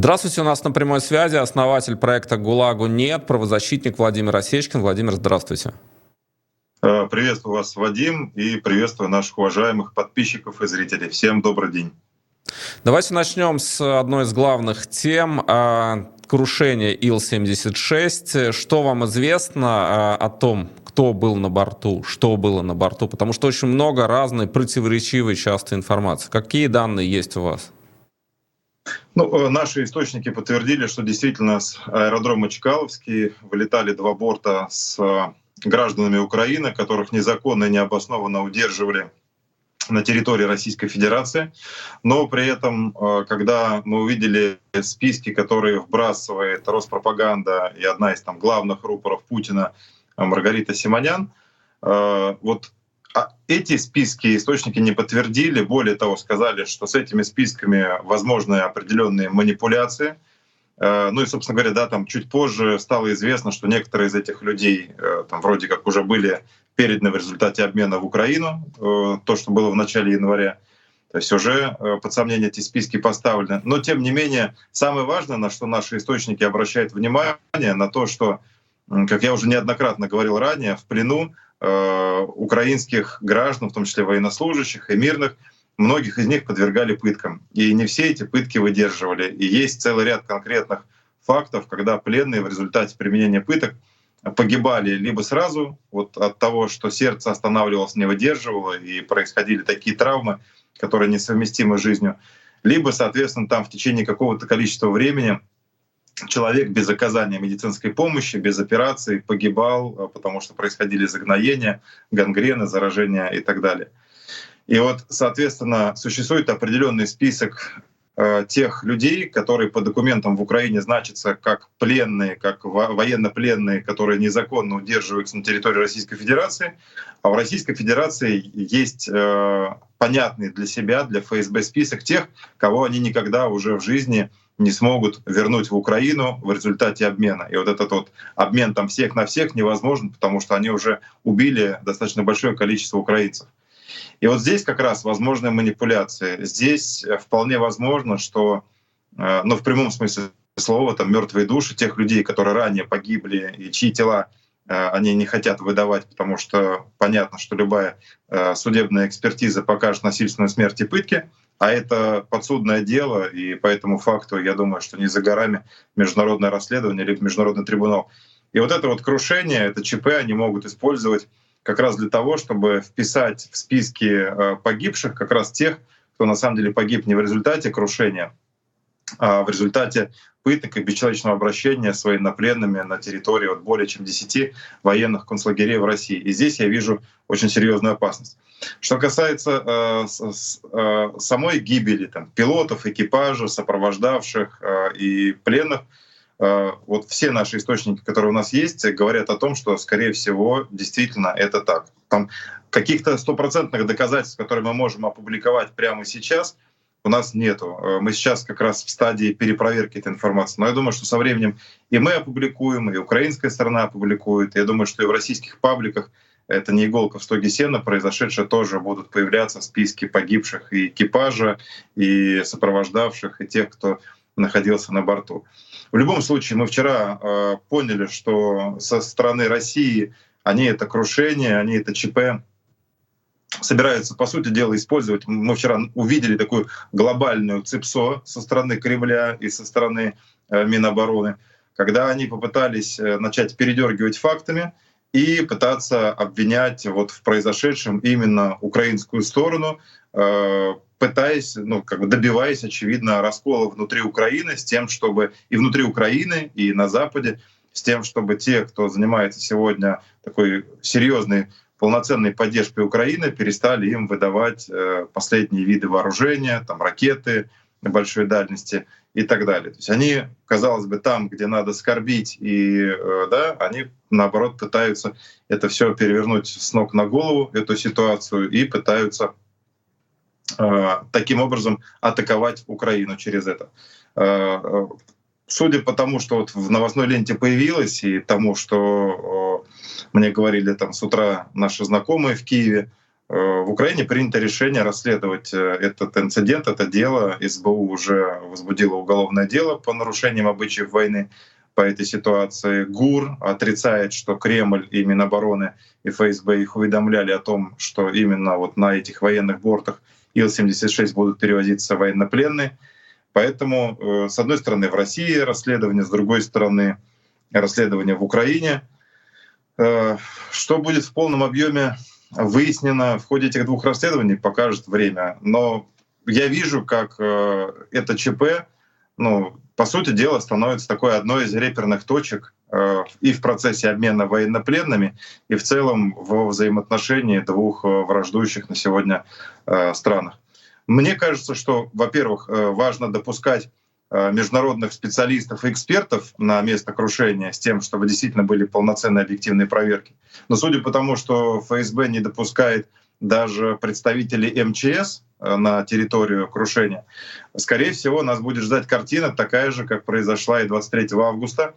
Здравствуйте, у нас на прямой связи основатель проекта «ГУЛАГу нет», правозащитник Владимир Осечкин. Владимир, здравствуйте. Э, приветствую вас, Вадим, и приветствую наших уважаемых подписчиков и зрителей. Всем добрый день. Давайте начнем с одной из главных тем а, крушения Ил-76. Что вам известно а, о том, кто был на борту, что было на борту? Потому что очень много разной противоречивой часто информации. Какие данные есть у вас? Ну, э, наши источники подтвердили, что действительно с аэродрома Чкаловский вылетали два борта с э, гражданами Украины, которых незаконно и необоснованно удерживали на территории Российской Федерации. Но при этом, э, когда мы увидели списки, которые вбрасывает Роспропаганда и одна из там главных рупоров Путина Маргарита Симонян, вот а эти списки источники не подтвердили, более того, сказали, что с этими списками возможны определенные манипуляции. Э, ну и, собственно говоря, да, там чуть позже стало известно, что некоторые из этих людей э, там вроде как уже были переданы в результате обмена в Украину, э, то, что было в начале января. То есть уже под сомнение эти списки поставлены. Но тем не менее, самое важное, на что наши источники обращают внимание, на то, что, как я уже неоднократно говорил ранее, в плену украинских граждан, в том числе военнослужащих и мирных, многих из них подвергали пыткам. И не все эти пытки выдерживали. И есть целый ряд конкретных фактов, когда пленные в результате применения пыток погибали либо сразу вот от того, что сердце останавливалось, не выдерживало, и происходили такие травмы, которые несовместимы с жизнью, либо, соответственно, там в течение какого-то количества времени человек без оказания медицинской помощи, без операции погибал, а, потому что происходили загноения, гангрены, заражения и так далее. И вот, соответственно, существует определенный список э, тех людей, которые по документам в Украине значатся как пленные, как военнопленные, которые незаконно удерживаются на территории Российской Федерации. А в Российской Федерации есть э, понятный для себя, для ФСБ список тех, кого они никогда уже в жизни не смогут вернуть в Украину в результате обмена. И вот этот вот обмен там всех на всех невозможен, потому что они уже убили достаточно большое количество украинцев. И вот здесь как раз возможны манипуляции. Здесь вполне возможно, что, э, ну в прямом смысле слова, там мертвые души тех людей, которые ранее погибли и чьи тела они не хотят выдавать, потому что понятно, что любая э, судебная экспертиза покажет насильственную смерть и пытки. А это подсудное дело, и по этому факту, я думаю, что не за горами международное расследование или международный трибунал. И вот это вот крушение, это ЧП они могут использовать как раз для того, чтобы вписать в списки э, погибших как раз тех, кто на самом деле погиб не в результате крушения, а в результате пыток и бесчеловечного обращения с военнопленными на территории вот более чем 10 военных концлагерей в России. И здесь я вижу очень серьезную опасность. Что касается э, с, э, самой гибели там, пилотов, экипажа, сопровождавших э, и пленных, э, вот все наши источники, которые у нас есть, говорят о том, что, скорее всего, действительно это так. Там каких-то стопроцентных доказательств, которые мы можем опубликовать прямо сейчас — у нас нету. Э, мы сейчас как раз в стадии перепроверки этой информации. Но я думаю, что со временем и мы опубликуем, и украинская сторона опубликует. Я думаю, что и в российских пабликах это не иголка в стоге сена, произошедшее тоже будут появляться списки погибших и экипажа, и сопровождавших, и тех, кто находился на борту. В любом случае, мы вчера э, поняли, что со стороны России они это крушение, они это ЧП собираются, по сути дела, использовать. Мы вчера увидели такую глобальную ЦИПСО со стороны Кремля и со стороны э, Минобороны, когда они попытались э, начать передергивать фактами и пытаться обвинять вот в произошедшем именно украинскую сторону, э, пытаясь, ну, как бы добиваясь, очевидно, раскола внутри Украины с тем, чтобы и внутри Украины, и на Западе, с тем, чтобы те, кто занимается сегодня такой серьезной полноценной поддержкой Украины перестали им выдавать э, последние виды вооружения, там ракеты большой дальности и так далее. То есть они, казалось бы, там, где надо скорбить, и э, да, они наоборот пытаются это все перевернуть с ног на голову, эту ситуацию, и пытаются э, таким образом атаковать Украину через это. Судя по тому, что вот в новостной ленте появилось, и тому, что мне говорили там с утра наши знакомые в Киеве, в Украине принято решение расследовать этот инцидент, это дело. СБУ уже возбудило уголовное дело по нарушениям обычаев войны по этой ситуации. ГУР отрицает, что Кремль и Минобороны и ФСБ их уведомляли о том, что именно вот на этих военных бортах Ил-76 будут перевозиться военнопленные. Поэтому, э, с одной стороны, в России расследование, с другой стороны, расследование в Украине. Э, что будет в полном объеме выяснено в ходе этих двух расследований, покажет время. Но я вижу, как э, это ЧП, ну, по сути дела, становится такой одной из реперных точек и в процессе обмена военнопленными, и в целом во взаимоотношении двух враждующих на сегодня странах. Мне кажется, что, во-первых, э, важно допускать э, международных специалистов и экспертов на место крушения с тем, чтобы действительно были полноценные объективные проверки. Но судя по тому, что ФСБ не допускает даже представителей МЧС э, на территорию крушения, скорее всего, нас будет ждать картина такая же, как произошла и 23 августа,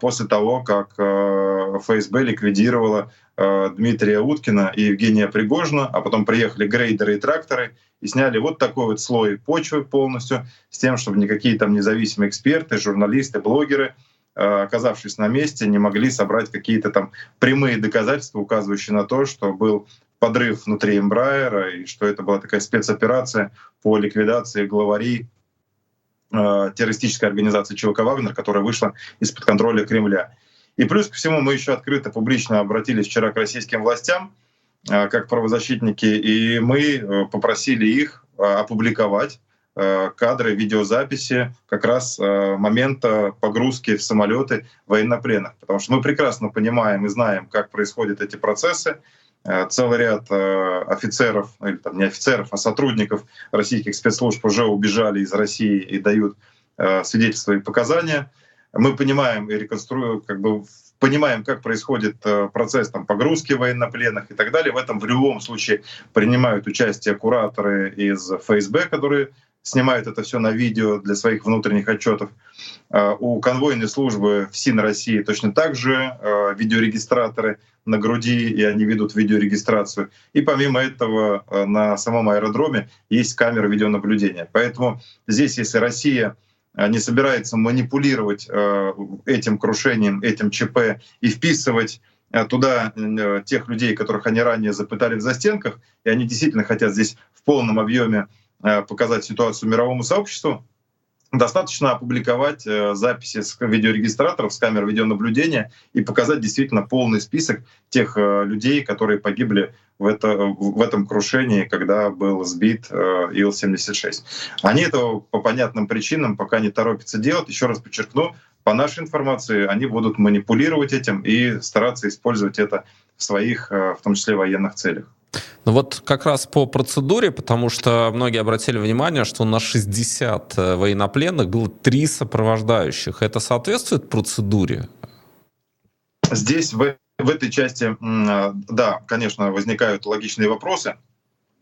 после того, как ФСБ ликвидировала Дмитрия Уткина и Евгения Пригожина, а потом приехали грейдеры и тракторы и сняли вот такой вот слой почвы полностью, с тем, чтобы никакие там независимые эксперты, журналисты, блогеры, э, оказавшись на месте, не могли собрать какие-то там прямые доказательства, указывающие на то, что был подрыв внутри Эмбрайера, и что это была такая спецоперация по ликвидации главарей э, террористической организации ЧВК «Вагнер», которая вышла из-под контроля Кремля. И плюс ко всему мы еще открыто, публично обратились вчера к российским властям, как правозащитники, и мы э, попросили их э, опубликовать кадры видеозаписи как раз момента погрузки в самолеты военнопленных. Потому что мы прекрасно понимаем и знаем, как происходят эти процессы. Целый ряд офицеров, или там не офицеров, а сотрудников российских спецслужб уже убежали из России и дают свидетельства и показания. Мы понимаем и реконструируем, как бы понимаем, как происходит э, процесс там, погрузки военнопленных и так далее. В этом в любом случае принимают участие кураторы из ФСБ, которые снимают это все на видео для своих внутренних отчетов. Э, у конвойной службы в СИН России точно так же э, видеорегистраторы на груди, и они ведут видеорегистрацию. И помимо этого на самом аэродроме есть камеры видеонаблюдения. Поэтому здесь, если Россия не собирается манипулировать э, этим крушением, этим ЧП и вписывать э, туда тех людей, которых они ранее запытали в застенках, и они действительно хотят здесь в полном объеме показать ситуацию мировому сообществу, достаточно опубликовать э, записи с видеорегистраторов, с камер видеонаблюдения и показать действительно полный список тех э, людей, которые погибли в, это, в этом крушении, когда был сбит э, Ил-76. Они этого по понятным причинам пока не торопятся делать. Еще раз подчеркну, по нашей информации, они будут манипулировать этим и стараться использовать это в своих, в том числе военных целях. Ну вот как раз по процедуре, потому что многие обратили внимание, что на 60 э, военнопленных было три сопровождающих. Это соответствует процедуре? Здесь в, в этой части, а, да, конечно, возникают логичные вопросы,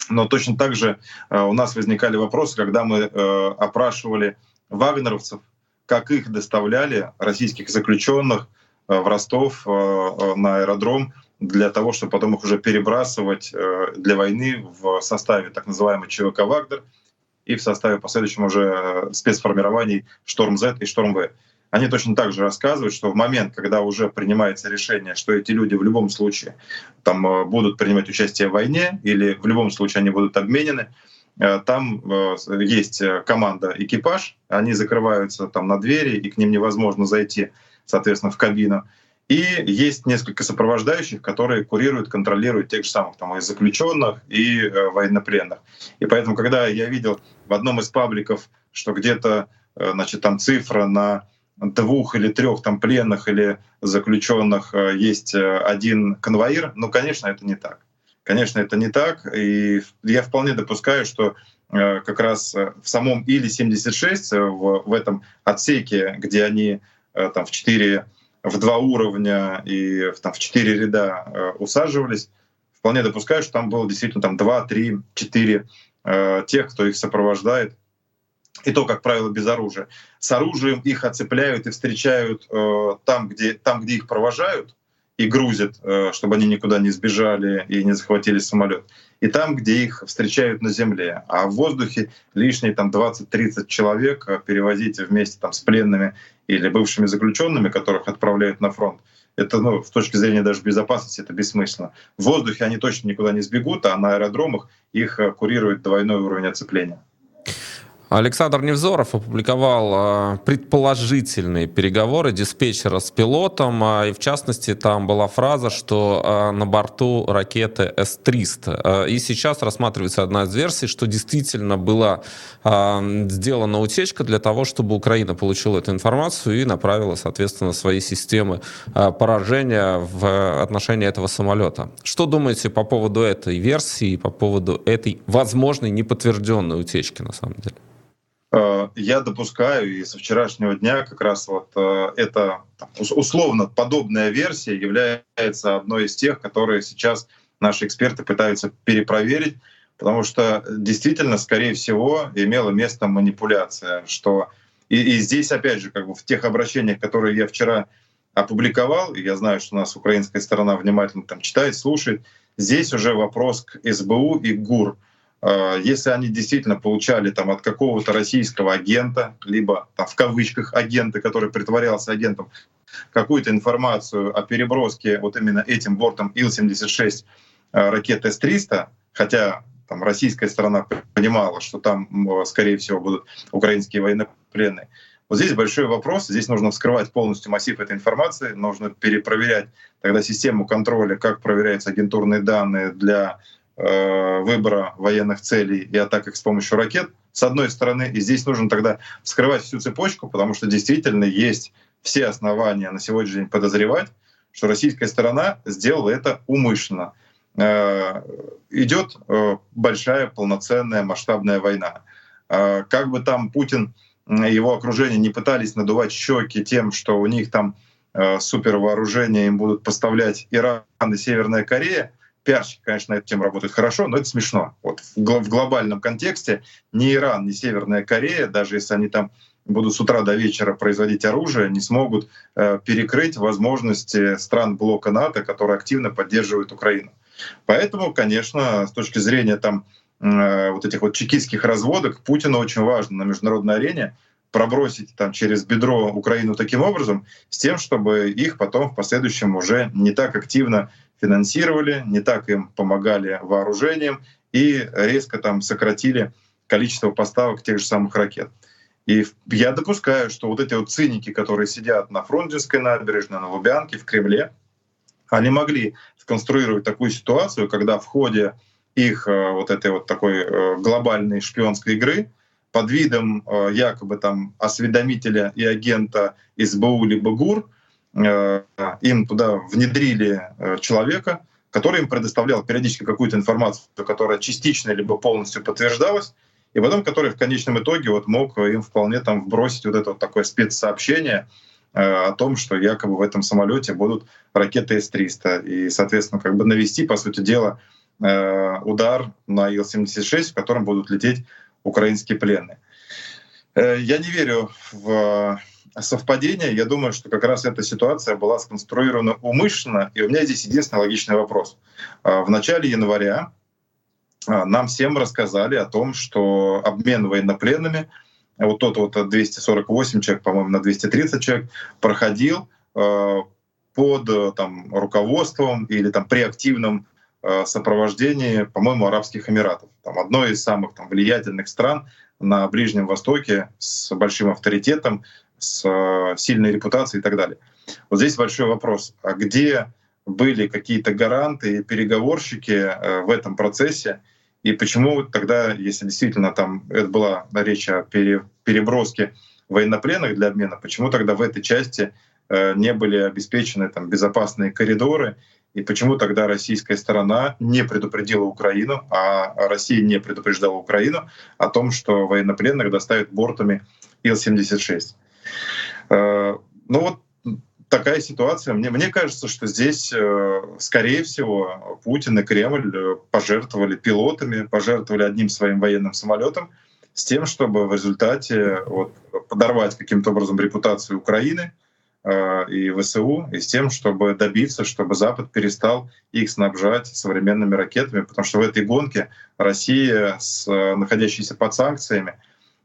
но точно так же э, у нас возникали вопросы, когда мы э, опрашивали вагнеровцев, как их доставляли, российских заключенных, в Ростов на аэродром, для того, чтобы потом их уже перебрасывать э, для войны в составе так называемой ЧВК «Вагнер» и в составе последующем уже э, спецформирований «Шторм-З» и «Шторм-В». Они точно так же рассказывают, что в момент, когда уже принимается решение, что эти люди в любом случае там, э, будут принимать участие в войне или в любом случае они будут обменены, там есть команда экипаж, они закрываются там на двери, и к ним невозможно зайти, соответственно, в кабину. И есть несколько сопровождающих, которые курируют, контролируют тех же самых там, и заключенных, и э, военнопленных. И поэтому, когда я видел в одном из пабликов, что где-то э, значит, там цифра на двух или трех там пленных или заключенных э, есть э, один конвоир, ну, конечно, это не так. Конечно, это не так. И я вполне допускаю, что э, как раз э, в самом Иле-76, в, в этом отсеке, где они там в четыре в два уровня и там, в четыре ряда э, усаживались, вполне допускаю, что там было действительно там два, три, четыре э, тех, кто их сопровождает. И то, как правило, без оружия. С оружием их оцепляют и встречают э, там, где, там, где их провожают, и грузят, э, чтобы они никуда не сбежали и не захватили самолет. И там, где их встречают на земле. А в воздухе лишние там 20-30 человек э, перевозить вместе там, с пленными или бывшими заключенными, которых отправляют на фронт, это ну, с точки зрения даже безопасности это бессмысленно. В воздухе они точно никуда не сбегут, а на аэродромах их э, курирует двойной уровень оцепления. Александр Невзоров опубликовал а, предположительные переговоры диспетчера с пилотом, а, и в частности там была фраза, что а, на борту ракеты С-300. И сейчас рассматривается одна из версий, что действительно была сделана утечка для того, чтобы Украина получила эту информацию и направила, соответственно, свои системы поражения в отношении этого самолета. Что думаете по поводу этой версии, по поводу этой возможной неподтвержденной утечки на самом деле? Э, я допускаю, и со вчерашнего дня как раз вот э, эта условно подобная версия является одной из тех, которые сейчас наши эксперты пытаются перепроверить, потому что действительно, скорее всего, имела место манипуляция, что и, и здесь, опять же, как бы в тех обращениях, которые я вчера опубликовал, и я знаю, что у нас украинская сторона внимательно там читает, слушает, здесь уже вопрос к СБУ и ГУР — Э, если они действительно получали там от какого-то российского агента, либо там, в кавычках агента, который притворялся агентом, какую-то информацию о переброске вот именно этим бортом Ил-76 э, ракет С-300, хотя там российская сторона понимала, что там, скорее всего, будут украинские военнопленные. Вот здесь большой вопрос. Здесь нужно вскрывать полностью массив этой информации, нужно перепроверять тогда систему контроля, как проверяются агентурные данные для Э, выбора военных целей и атак их с помощью ракет, с одной стороны. И здесь нужно тогда вскрывать всю цепочку, потому что действительно есть все основания на сегодняшний день подозревать, что российская сторона сделала это умышленно. Э, идет э, большая полноценная масштабная война. Как бы там Путин и его окружение не пытались надувать щеки тем, что у них там супервооружение им будут поставлять Иран и Северная Корея, пиарщики, конечно, на эту тему работают хорошо, но это смешно. Вот в глобальном контексте ни Иран, ни Северная Корея, даже если они там будут с утра до вечера производить оружие, не смогут э, перекрыть возможности стран блока НАТО, которые активно поддерживают Украину. Поэтому, конечно, с точки зрения там э, вот этих вот чекистских разводок, Путину очень важно на международной арене пробросить там через бедро Украину таким образом, с тем, чтобы их потом в последующем уже не так активно финансировали, не так им помогали вооружением и резко там сократили количество поставок тех же самых ракет. И я допускаю, что вот эти вот циники, которые сидят на Фрунзенской набережной, на Лубянке, в Кремле, они могли сконструировать такую ситуацию, когда в ходе их э, вот этой вот такой э, глобальной шпионской игры под видом э, якобы там осведомителя и агента СБУ либо ГУР им туда внедрили э, человека, который им предоставлял периодически какую-то информацию, которая частично либо полностью подтверждалась, и потом который в конечном итоге вот мог им вполне там вбросить вот это вот такое спецсообщение э, о том, что якобы в этом самолете будут ракеты С-300, и, соответственно, как бы навести, по сути дела, удар на Ил-76, в котором будут лететь украинские пленные. Я не верю в совпадение. Я думаю, что как раз эта ситуация была сконструирована умышленно. И у меня здесь единственный логичный вопрос. А, в начале января а, нам всем рассказали о том, что обмен военнопленными, вот тот вот 248 человек, по-моему, на 230 человек, проходил а, под там, руководством или там, при активном сопровождении, по-моему, Арабских Эмиратов. Там одной из самых там, влиятельных стран на Ближнем Востоке с большим авторитетом, с э, сильной репутацией и так далее. Вот здесь большой вопрос. А где были какие-то гаранты переговорщики э, в этом процессе? И почему тогда, если действительно там это была речь о переброске военнопленных для обмена, почему тогда в этой части э, не были обеспечены там безопасные коридоры и почему тогда российская сторона не предупредила Украину, а Россия не предупреждала Украину о том, что военнопленных доставят бортами Ил-76? Э, ну вот такая ситуация. Мне, мне кажется, что здесь, э, скорее всего, Путин и Кремль э, пожертвовали пилотами, пожертвовали одним своим военным самолетом с тем, чтобы в результате вот, подорвать каким-то образом репутацию Украины, э, и ВСУ, и с тем, чтобы добиться, чтобы Запад перестал их снабжать современными ракетами, потому что в этой гонке Россия, с, находящаяся под санкциями,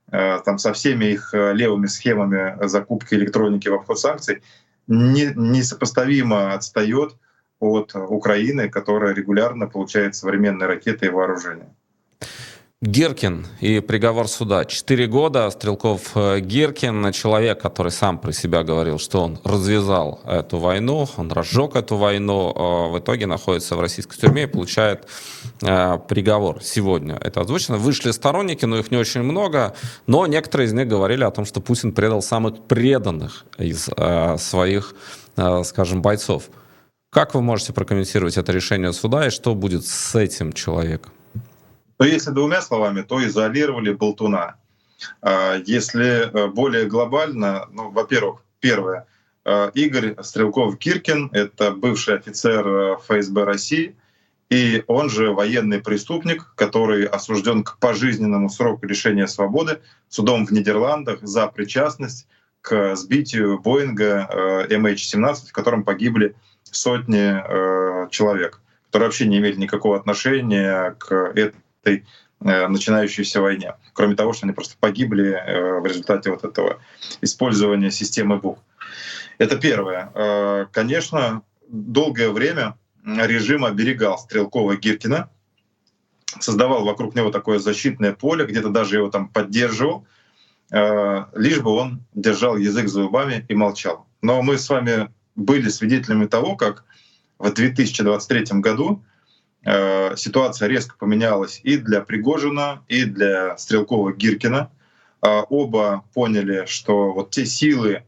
там со всеми их левыми схемами закупки электроники в обход санкций, не, несопоставимо отстает от Украины, которая регулярно получает современные ракеты и вооружения. Гиркин и приговор суда. Четыре года Стрелков э, Гиркин, человек, который сам про себя говорил, что он развязал эту войну, он разжег эту войну, э, в итоге находится в российской тюрьме и получает э, приговор сегодня. Это озвучено. Вышли сторонники, но их не очень много, но некоторые из них говорили о том, что Путин предал самых преданных из своих, скажем, бойцов. Как вы можете прокомментировать это решение суда и что будет с этим человеком? Но если двумя словами, то изолировали болтуна. А если э, более глобально, ну, во-первых, первое, э, Игорь Стрелков-Киркин — это бывший офицер э, ФСБ России, и он же военный преступник, который осужден к пожизненному сроку лишения свободы судом в Нидерландах за причастность к сбитию Боинга MH17, в котором погибли сотни человек, которые вообще не имели никакого отношения к этой этой э, начинающейся войне. Кроме того, что они просто погибли э, в результате вот этого использования системы БУК. Это первое. Э, конечно, долгое время режим оберегал Стрелкова Гиркина, создавал вокруг него такое защитное поле, где-то даже его там поддерживал, лишь бы он держал язык за зубами и молчал. Но мы с вами были свидетелями того, как в 2023 году Э, ситуация резко поменялась и для Пригожина, и для Стрелкова Гиркина. Э, оба поняли, что вот те силы,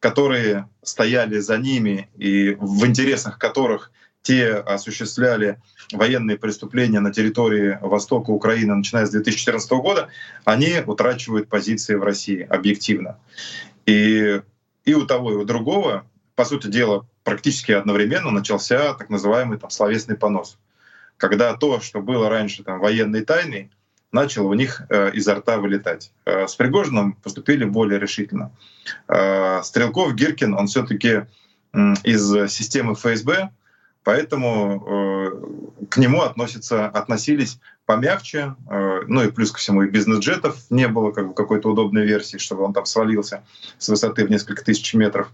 которые стояли за ними и в интересах которых те осуществляли военные преступления на территории востока Украины, начиная с 2014 года, они утрачивают позиции в России объективно. И, и у того, и у другого, по сути дела, практически одновременно начался так называемый там, словесный понос когда то, что было раньше там, военной тайной, начало у них э, изо рта вылетать. Э, с Пригожиным поступили более решительно. Э, Стрелков, Гиркин, он все таки из системы ФСБ, поэтому э, к нему относятся, относились помягче, э, ну и плюс ко всему и бизнес-джетов не было как бы какой-то удобной версии, чтобы он там свалился с высоты в несколько тысяч метров.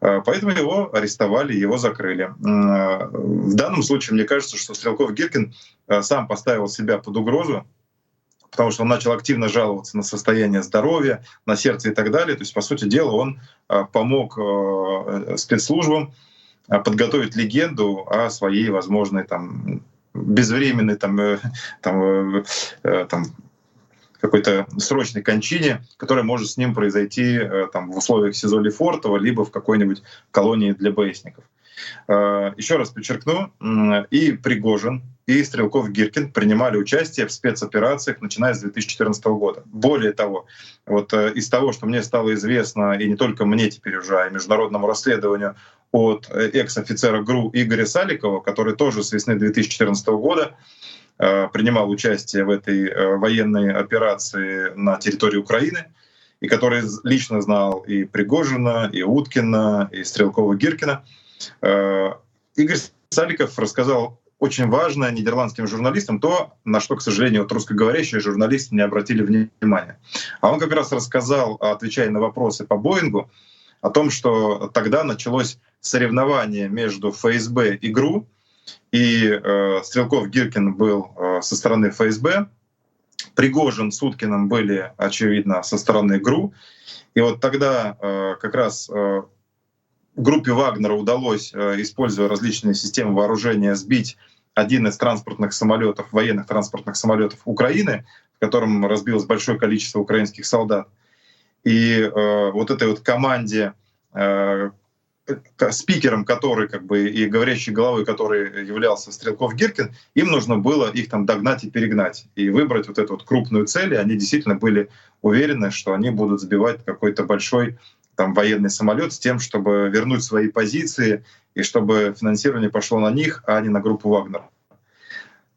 Э, поэтому его арестовали, его закрыли. Э, в данном случае мне кажется, что Стрелков Гиркин э, сам поставил себя под угрозу, потому что он начал активно жаловаться на состояние здоровья, на сердце и так далее. То есть, по сути дела, он помог спецслужбам подготовить легенду о своей возможной там безвременной там, там, там какой-то срочной кончине, которая может с ним произойти э, там, в условиях СИЗО Лефортово, либо в какой-нибудь колонии для БСников. Э, Еще раз подчеркну, и Пригожин, и Стрелков Гиркин принимали участие в спецоперациях, начиная с 2014 года. Более того, вот э, из того, что мне стало известно, и не только мне теперь уже, а и международному расследованию от экс-офицера ГРУ Игоря Саликова, который тоже с весны 2014 года принимал участие в этой э, военной операции на территории Украины, и который лично знал и Пригожина, и Уткина, и Стрелкова-Гиркина. Э, Игорь Саликов рассказал очень важно нидерландским журналистам то, на что, к сожалению, вот русскоговорящие журналисты не обратили внимания. А он как раз рассказал, отвечая на вопросы по Боингу, о том, что тогда началось соревнование между ФСБ и ГРУ, и э, Стрелков Гиркин был э, со стороны ФСБ, Пригожин с Уткиным были, очевидно, со стороны ГРУ. И вот тогда э, как раз э, группе Вагнера удалось, э, используя различные системы вооружения, сбить один из транспортных самолетов, военных транспортных самолетов Украины, в котором разбилось большое количество украинских солдат. И э, вот этой вот команде э, спикером, который как бы и говорящей головой, который являлся Стрелков Гиркин, им нужно было их там догнать и перегнать и выбрать вот эту вот крупную цель. И они действительно были уверены, что они будут сбивать какой-то большой там военный самолет с тем, чтобы вернуть свои позиции и чтобы финансирование пошло на них, а не на группу Вагнер.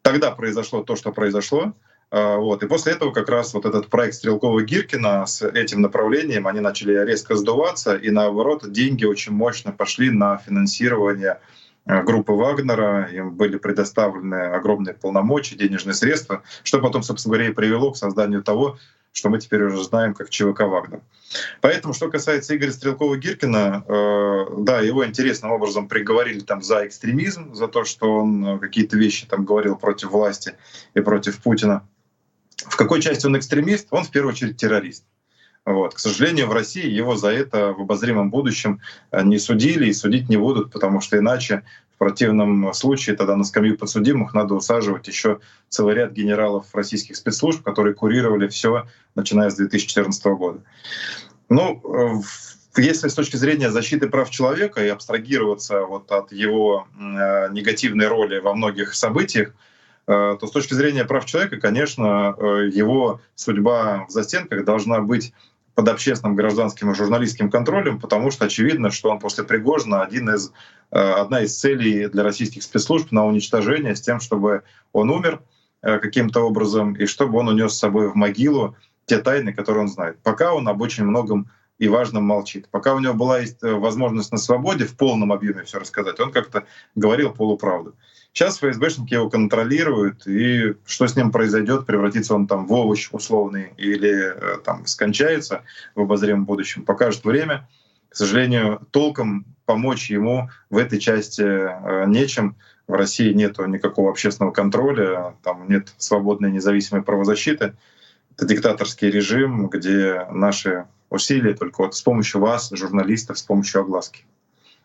Тогда произошло то, что произошло. Вот. И после этого как раз вот этот проект Стрелкова-Гиркина с этим направлением, они начали резко сдуваться, и наоборот, деньги очень мощно пошли на финансирование группы Вагнера, им были предоставлены огромные полномочия, денежные средства, что потом, собственно говоря, и привело к созданию того, что мы теперь уже знаем как ЧВК «Вагнер». Поэтому, что касается Игоря Стрелкова-Гиркина, э, да, его интересным образом приговорили там за экстремизм, за то, что он э, какие-то вещи там говорил против власти и против Путина. В какой части он экстремист? Он в первую очередь террорист. Вот. К сожалению, в России его за это в обозримом будущем э, не судили и судить не будут, потому что иначе в противном случае тогда на скамью подсудимых надо усаживать еще целый ряд генералов российских спецслужб, которые курировали все, начиная с 2014 года. Ну, э, если с точки зрения защиты прав человека и абстрагироваться вот от его э, негативной роли во многих событиях, то с точки зрения прав человека, конечно, э, его судьба в застенках должна быть под общественным гражданским и журналистским контролем, потому что очевидно, что он после Пригожина один из, э, одна из целей для российских спецслужб на уничтожение с тем, чтобы он умер э, каким-то образом и чтобы он унес с собой в могилу те тайны, которые он знает. Пока он об очень многом и важном молчит. Пока у него была есть э, возможность на свободе в полном объеме все рассказать, он как-то говорил полуправду. Сейчас ФСБшники его контролируют, и что с ним произойдет, превратится он там в овощ условный или э, там скончается в обозримом будущем, покажет время. К сожалению, толком помочь ему в этой части э, нечем. В России нет никакого общественного контроля, там нет свободной независимой правозащиты. Это диктаторский режим, где наши усилия только вот с помощью вас, журналистов, с помощью огласки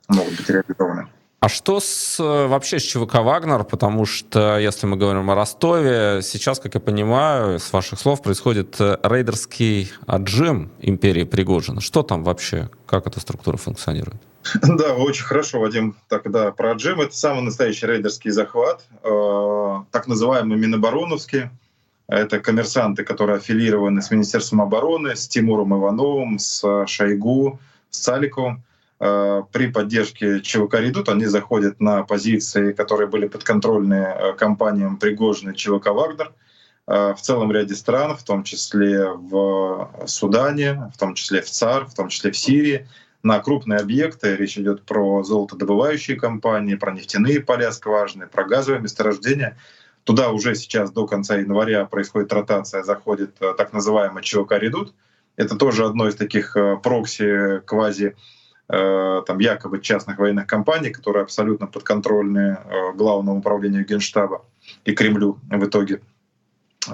могут быть реализованы. А что с, вообще с ЧВК «Вагнер»? Потому что, если мы говорим о Ростове, сейчас, как я понимаю, с ваших слов происходит э, рейдерский отжим империи Пригожина. Что там вообще? Как эта структура функционирует? Да, очень хорошо, Вадим. Тогда про отжим. Это самый настоящий рейдерский захват, э, так называемый Минобороновский. Это коммерсанты, которые аффилированы с Министерством обороны, с Тимуром Ивановым, с Шойгу, с Цаликовым. Э, при поддержке ЧВК «Редут» они заходят на позиции, которые были подконтрольны э, компаниям Пригожина ЧВК «Вагнер» э, в целом ряде стран, в том числе в Судане, в том числе в ЦАР, в том числе в Сирии, на крупные объекты. Речь идет про золотодобывающие компании, про нефтяные поля скважины, про газовые месторождения. Туда уже сейчас до конца января происходит ротация, заходит так называемый ЧВК «Редут». Это тоже одно из таких прокси квази Э, там якобы частных военных компаний, которые абсолютно подконтрольны э, главному управлению Генштаба и Кремлю в итоге.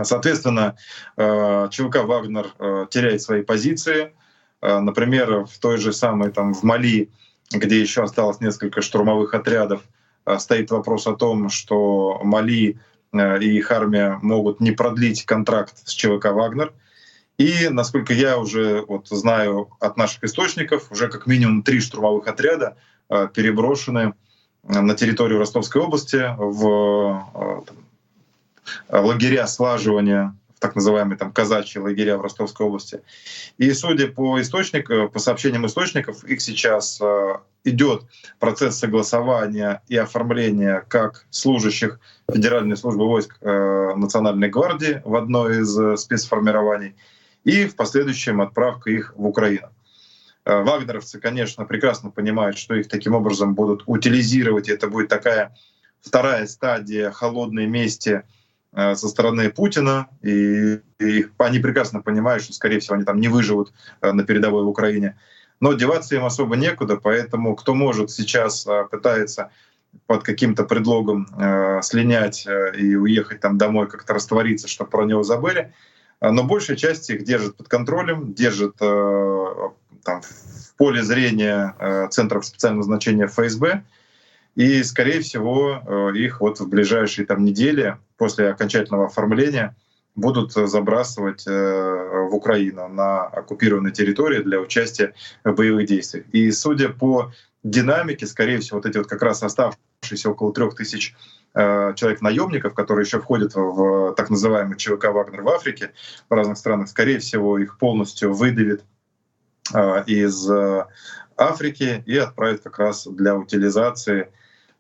Соответственно, э, ЧВК «Вагнер» теряет свои позиции. Например, в той же самой там, в Мали, где еще осталось несколько штурмовых отрядов, стоит вопрос о том, что Мали и их армия могут не продлить контракт с ЧВК «Вагнер», и, насколько я уже вот знаю от наших источников, уже как минимум три штурмовых отряда э, переброшены э, на территорию Ростовской области в э, лагеря слаживания, так называемые там казачьи лагеря в Ростовской области. И судя по источникам, по сообщениям источников, их сейчас идет процесс согласования и оформления как служащих Федеральной службы войск Национальной гвардии в одно из спецформирований, и в последующем отправка их в Украину. Э, вагнеровцы, конечно, прекрасно понимают, что их таким образом будут утилизировать. И это будет такая вторая стадия холодной мести э, со стороны Путина. И, и они прекрасно понимают, что, скорее всего, они там не выживут э, на передовой в Украине. Но деваться им особо некуда, поэтому кто может сейчас пытается под каким-то предлогом слинять и уехать там домой, как-то раствориться, чтобы про него забыли. Но большая часть их держит под контролем, держит э, там, в поле зрения э, центров специального значения ФСБ. И, скорее всего, э, их вот в ближайшие там, недели после окончательного оформления будут забрасывать в Украину на оккупированной территории для участия в боевых действиях. И судя по динамике, скорее всего, вот эти вот как раз оставшиеся около трех тысяч Э, человек-наемников, которые еще входят в так называемый ЧВК «Вагнер» в Африке, в разных странах, скорее всего, их полностью выдавит э, из э, Африки и отправит как раз для утилизации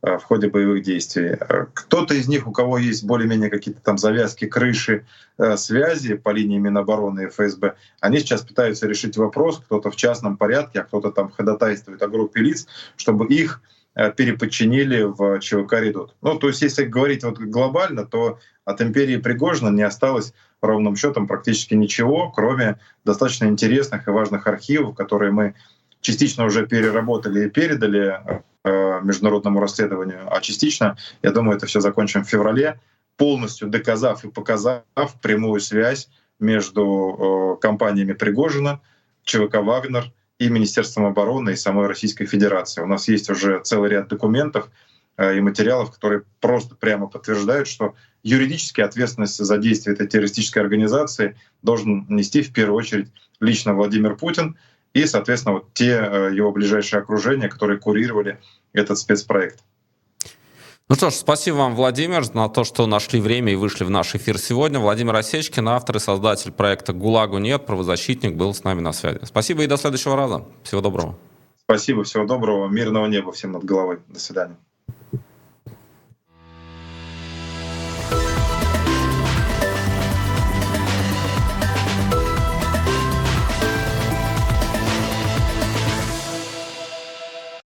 в ходе боевых действий. Кто-то из них, у кого есть более-менее какие-то там завязки, крыши, связи по линии Минобороны и ФСБ, они сейчас пытаются решить вопрос, кто-то в частном порядке, а кто-то там ходатайствует о группе лиц, чтобы их переподчинили в ЧВК «Редут». Ну, то есть, если говорить вот глобально, то от империи Пригожина не осталось ровным счетом практически ничего, кроме достаточно интересных и важных архивов, которые мы частично уже переработали и передали э, международному расследованию, а частично, я думаю, это все закончим в феврале, полностью доказав и показав прямую связь между э, компаниями Пригожина, ЧВК «Вагнер» и Министерством обороны и самой Российской Федерации. У нас есть уже целый ряд документов э, и материалов, которые просто прямо подтверждают, что юридически ответственность за действия этой террористической организации должен нести в первую очередь лично Владимир Путин и, соответственно, вот те э, его ближайшие окружения, которые курировали этот спецпроект. Ну что ж, спасибо вам, Владимир, на то, что нашли время и вышли в наш эфир сегодня. Владимир Осечкин, автор и создатель проекта «ГУЛАГу нет», правозащитник, был с нами на связи. Спасибо и до следующего раза. Всего доброго. Спасибо, всего доброго, мирного неба всем над головой. До свидания.